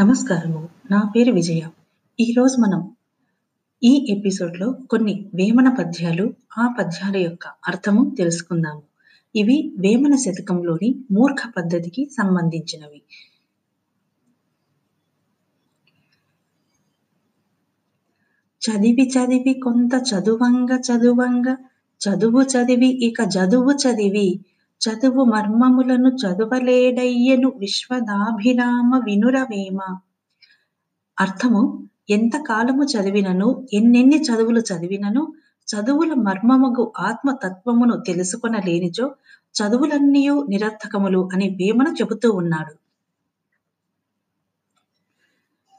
నమస్కారము. నా పేరు విజయ. ఈరోజు మనం ఈ ఎపిసోడ్‌లో కొన్ని వేమన పద్యాలు, ఆ పద్యాల యొక్క అర్థము తెలుసుకుందాము. ఇవి వేమన శతకంలోని మూర్ఖ పద్ధతికి సంబంధించినవి. చదివి చదివి కొంత చదువంగ చదువంగ చదువు చదివి ఇక చదువు చదివి చదువు మర్మములను చదువలేడయ్యను విశ్వదాభిరామ వినురవేమ. అర్థము ఎంత కాలము చదివినను ఎన్నెన్ని చదువులు చదివినను చదువుల మర్మముగు ఆత్మ తత్వమును తెలుసుకొనలేనిచో చదువులన్నీయు నిరర్థకములు అని భీమను చెబుతూ ఉన్నాడు.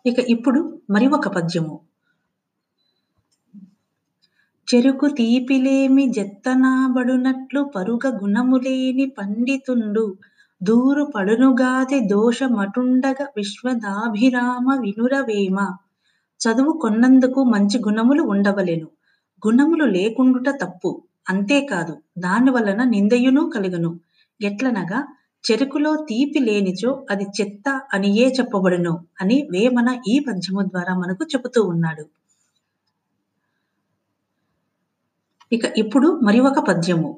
ఇక ఇప్పుడు మరి ఒక పద్యము. చెరుకు తీపిలేమి జెత్తనాబడునట్లు పరుగ గుణములేని పండితుండు దూరు పడునుగాదె దోషమటుండగ విశ్వదాభిరామ వినురవేమ. చదువు కొన్నందుకు మంచి గుణములు ఉండవలెను. గుణములు లేకుండుట తప్పు. అంతేకాదు దాని వలన నిందయును కలుగును. ఎట్లనగా చెరుకులో తీపి లేనిచో అది చెత్త అనియే చెప్పబడును అని వేమన ఈ పంచము ద్వారా మనకు చెబుతూ ఉన్నాడు. ఇక ఇప్పుడు మరి ఒక పద్యము.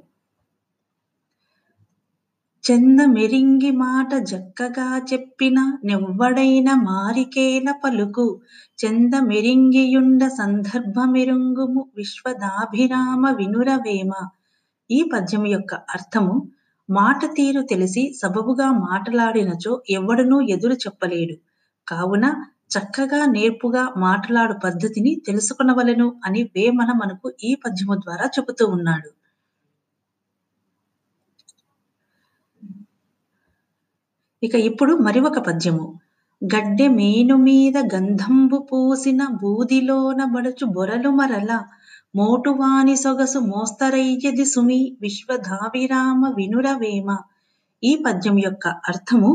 చందమెరింగి మాట జక్కగా చెప్పిన నెవ్వడైన మారికేల పలుకు చెందమెరింగియుండ సందర్భమెరుంగుము విశ్వదాభిరామ వినురవేమ. ఈ పద్యము యొక్క అర్థము మాట తీరు తెలిసి సబబుగా మాటలాడినచో ఎవ్వడునూ ఎదురు చెప్పలేడు. కావున చక్కగా నేర్పుగా మాట్లాడు పద్ధతిని తెలుసుకునవలను అని వేమన మనకు ఈ పద్యము ద్వారా చెబుతూ ఉన్నాడు. ఇక ఇప్పుడు మరి ఒక పద్యము. గడ్డె మేను మీద గంధంబు పూసిన బూదిలోన బడుచు బొరలు మరల మోటువాని సొగసు మోస్తరయ్యది సుమి విశ్వధావిరామ వినురవేమ. ఈ పద్యం యొక్క అర్థము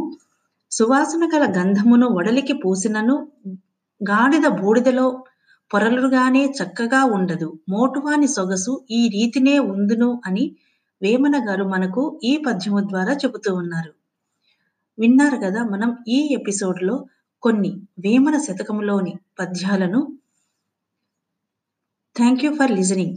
సువాసన గల గంధమును ఒడలికి పూసినను గాడిద బూడిదలో పొరలుగానే చక్కగా ఉండదు. మోటువాని సొగసు ఈ రీతినే ఉందును అని వేమన గారు మనకు ఈ పద్యము ద్వారా చెబుతూ ఉన్నారు. విన్నారు కదా మనం ఈ ఎపిసోడ్‌లో కొన్ని వేమన శతకములోని పద్యాలను థ్యాంక్ యూ ఫర్ లిజనింగ్.